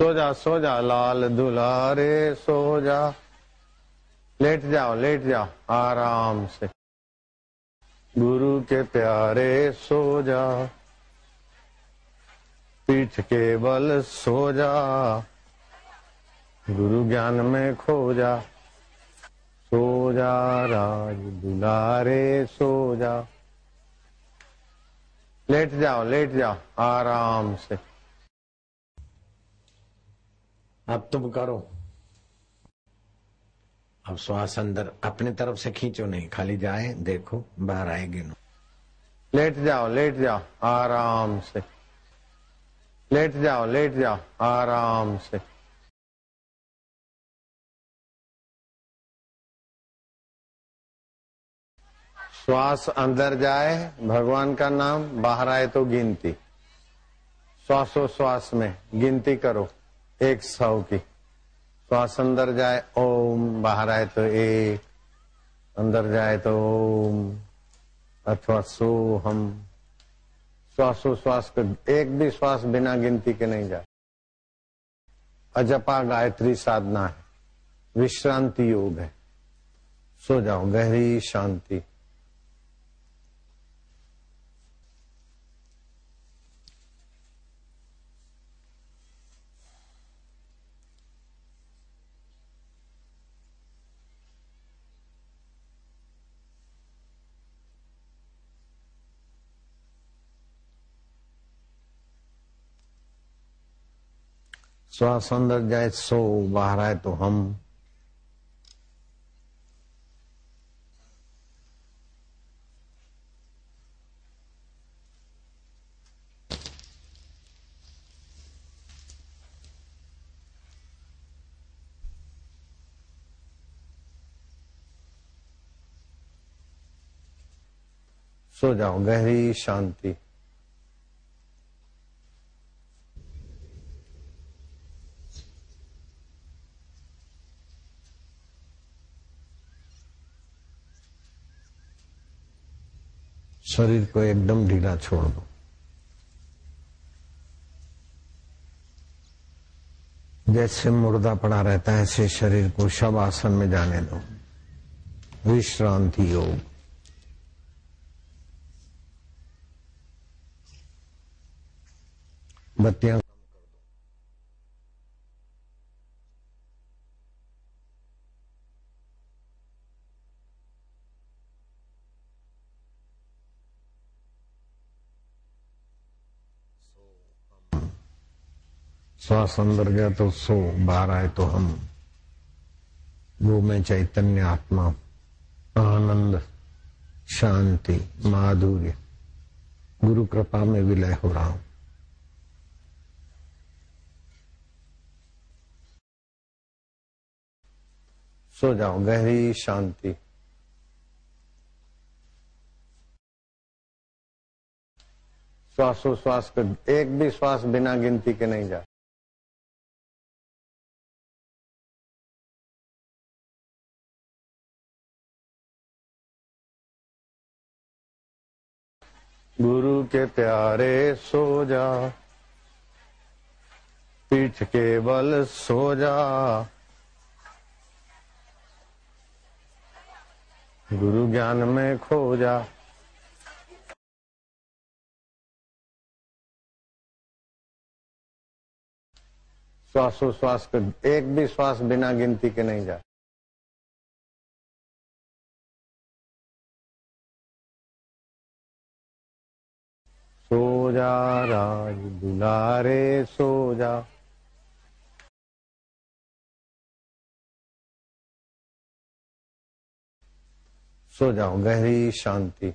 सो जा सो जा लाल दुलारे सो जा लेट जाओ लेट जाओ, आराम से। गुरु के प्यारे सो जा पीठ के बल सो जा गुरु ज्ञान में खो जा सो जा राज दुलारे सो जा लेट जाओ लेट जाओ, आराम से। अब तुम करो। अब श्वास अंदर अपनी तरफ़ से खींचो, नहीं, खाली जाए, देखो, बाहर आएगी नो लेट जाओ लेट जाओ, आराम से। लेट जाओ लेट जाओ, आराम से। श्वास अंदर जाए, भगवान का नाम, बाहर आए तो गिनती। श्वासो श्वास में, गिनती करो। एक सौ की। श्वास अंदर जाए, ओम। बाहर आए तो एक, अंदर जाए तो ओम। अथवा सो हम श्वासोश्वास को एक भी श्वास बिना गिनती के नहीं जाए। अजपा गायत्री साधना है। विश्रांति योग है। सो जाओ, गहरी शांति। श्वास अंदर जाए सो बाहर आए तो हम। सो जाओ गहरी शांति। शरीर को एकदम ढीला छोड़ दो। जैसे मुर्दा पड़ा रहता है, ऐसे शरीर को शव आसन में जाने दो। विश्रांति योग। बत्तियाँ श्वास अंदर गया तो सो, बाहर आए तो हम। वो में चैतन्य आत्मा, आनंद, शांति, माधुर्य, गुरु कृपा में विलय हो रहा हूँ। सो जाओ, गहरी शांति। श्वासोश्वास एक भी श्वास बिना गिनती के नहीं जा गुरु के प्यारे सो जा। पीठ के बल सो जा। गुरु ज्ञान में खो जा। श्वासोश्वास एक भी श्वास बिना गिनती के नहीं जा। जा राज दुलारे सो जा। सो जाओ गहरी शांति।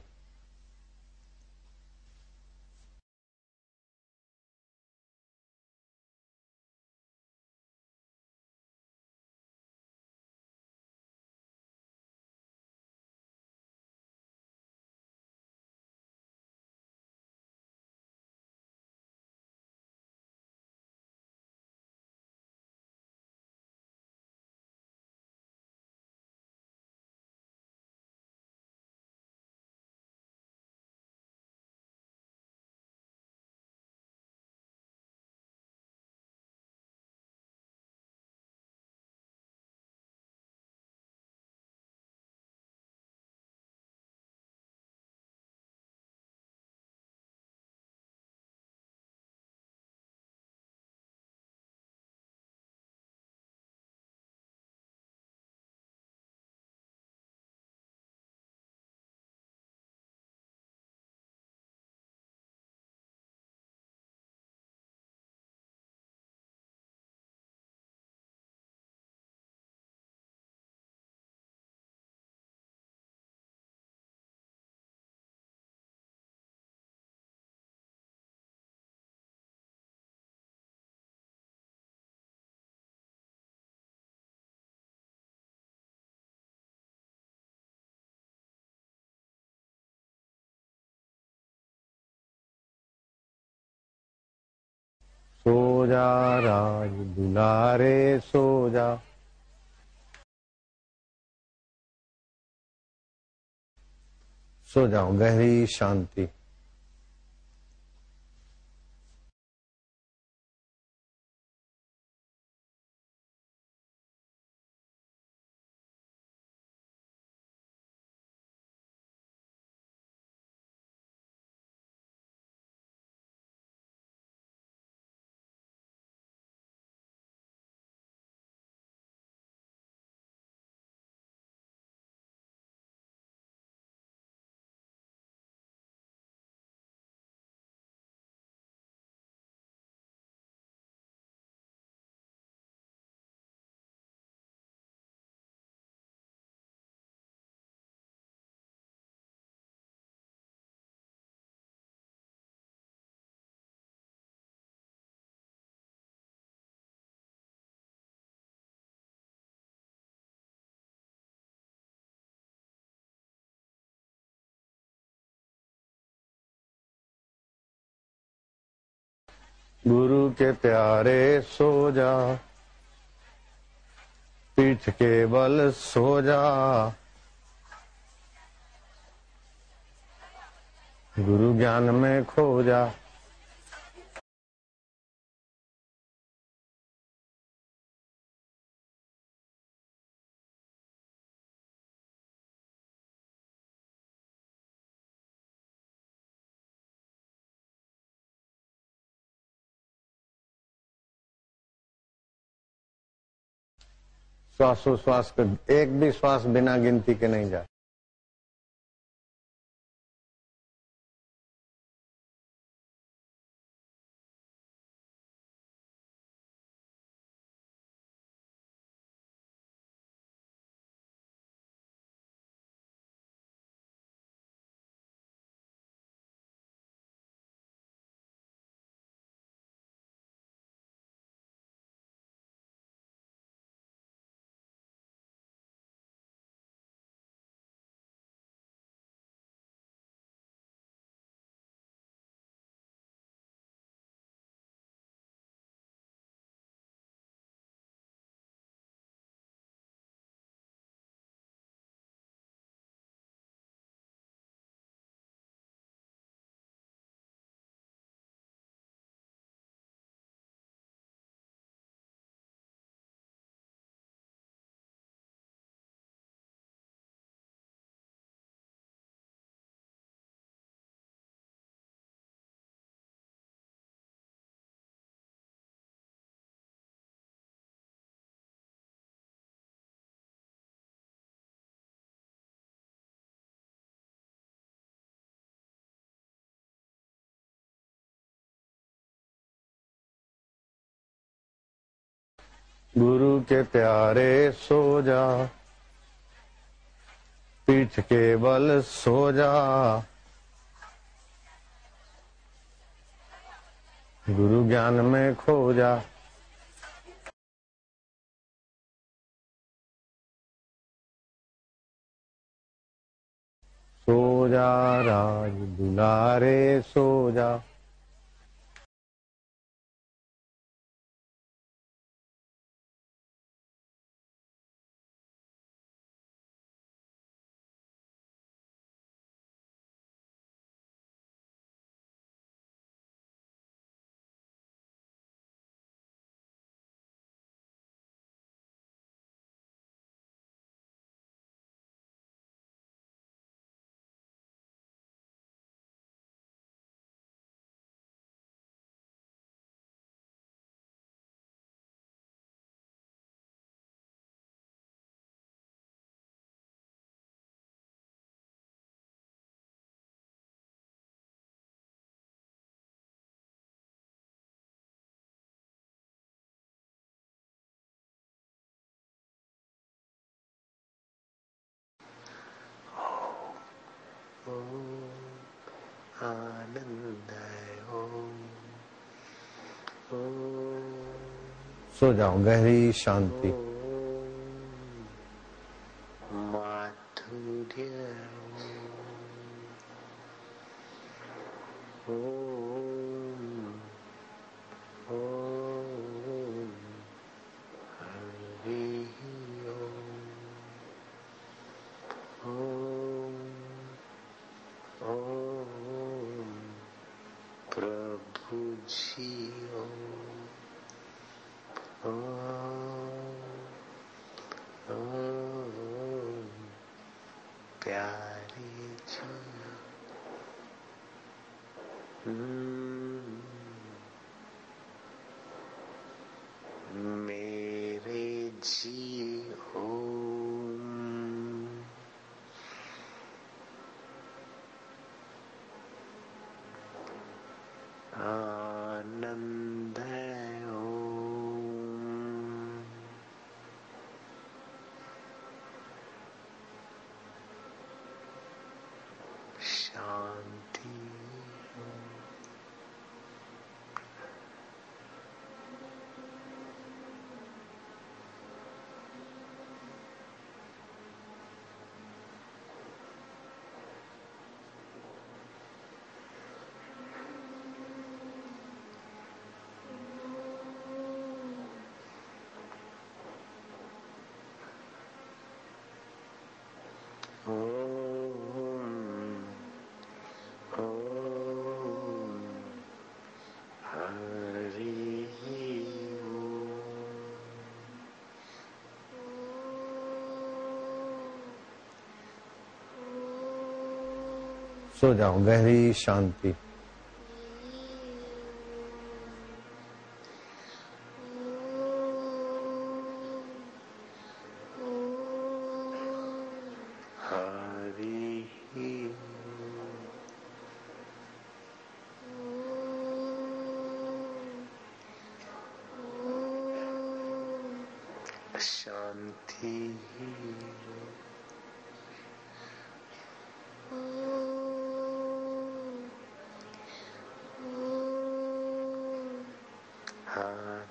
जा राज दुलारे सो जा। सो जाओ गहरी शांति। गुरु के प्यारे सो जा। पीठ के बल सो जा। गुरु ज्ञान में खो जा। श्वासोश्वास का एक भी श्वास बिना गिनती के नहीं जाए गुरु के प्यारे सो जा। पीठ के बल सो जा। गुरु ज्ञान में खो जा। सो जा, राज दुलारे सो जा। आनंद ओम सो जाओ गहरी शांति। माधुर्य। ओम। मेरे जी सो जाओ गहरी शांति।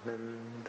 आनन्द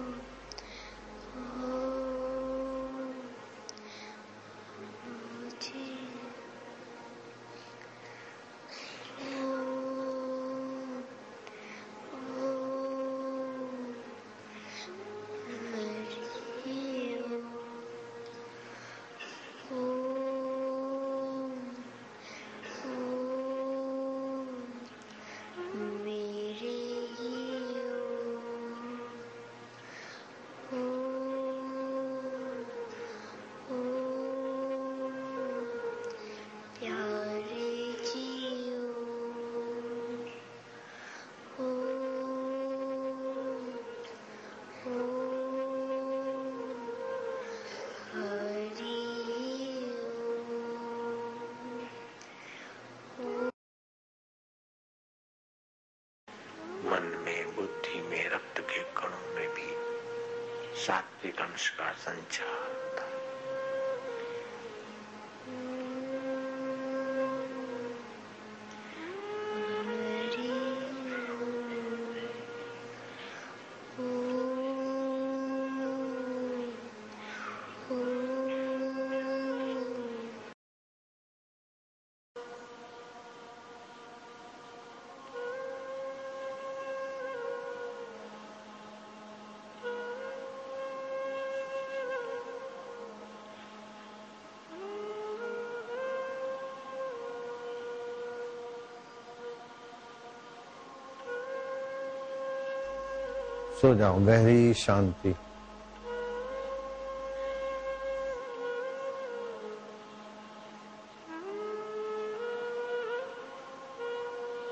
十八三甲。सो जाओ, गहरी शांति।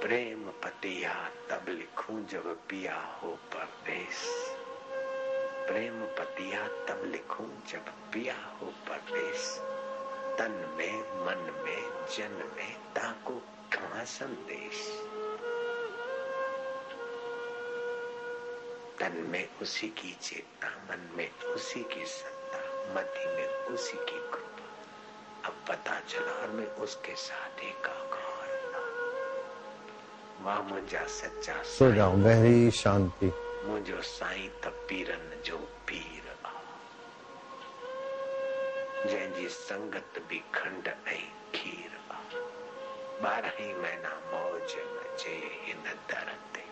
प्रेम पतिया, तब लिखू जब पिया हो परदेश प्रेम पतिया, तब लिखू जब पिया हो परदेश तन में, मन में, जन में, ताको कहा संदेश? तन में उसी की चेतना मन में उसी की सत्ता मति में उसी की कृपा। अब पता चला और मैं उसके साथ एकाकार वाह मुझा सच्चा सो जाओ गहरी शांति। मुझो साईं तपीरन जो पीर आ। जंहिंजी संगत बि खंड ऐं खीर आ। ॿारहं महीना मौज मचे हिन दर ते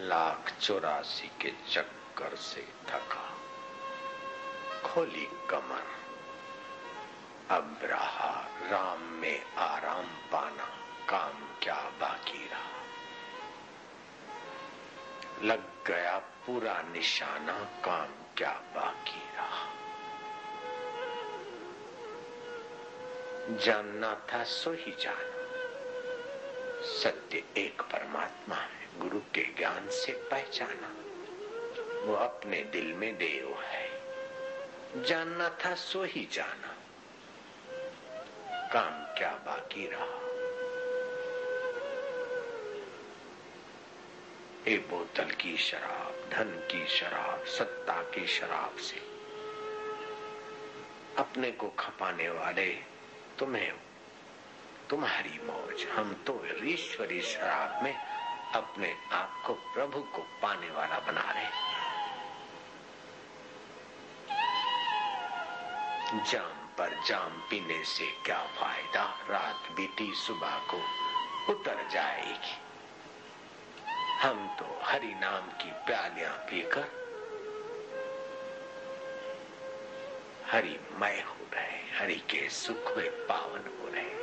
लाख चौरासी के चक्कर से थका खोली कमर। अब रहा राम में आराम पाना काम क्या बाकी रहा? लग गया पूरा निशाना काम क्या बाकी रहा? जानना था सो ही जाना। सत्य एक परमात्मा है, गुरु के ज्ञान से पहचाना। वो अपने दिल में देव है। जानना था सो ही जाना। काम क्या बाकी रहा? ए बोतल की शराब, धन की शराब, सत्ता की शराब से। अपने को खपाने वाले तुम्हें तुम्हारी मौज, हम तो ईश्वरी शराब में अपने आप को प्रभु को पाने वाला बना रहे जाम पर जाम पीने से क्या फ़ायदा? रात बीती सुबह को उतर जाएगी। हम तो हरि नाम की प्यालियाँ पीकर हरि मय हो रहे हरि के सुख में पावन हो रहे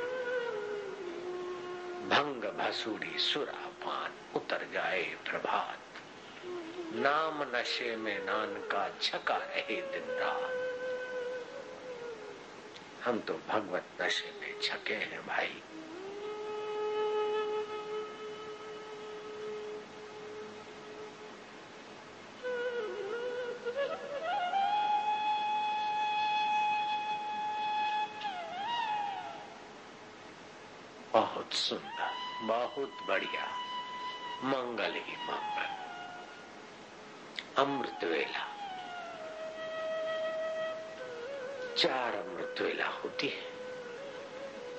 भंग भसूरी सुरा पान उतर जाए प्रभात। नाम नशे में नान का छका रहे दिन रात। हम तो भगवत नशे में छके हैं भाई। बहुत सुंदर, बहुत बढ़िया, मंगल ही मंगल। अमृत वेला। चार अमृत वेला होती है।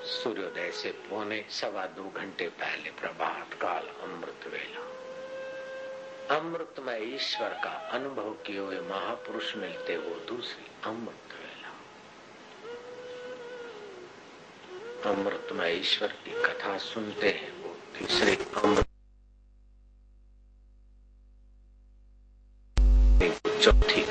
सूर्योदय से पौने सवा दो घंटे पहले प्रभात काल अमृत वेला अमृत में ईश्वर का अनुभव किए हुए महापुरुष मिलते वो दूसरी अमृत वेला अमृत में ईश्वर की कथा सुनते हैं वो तीसरे अमृत चौथी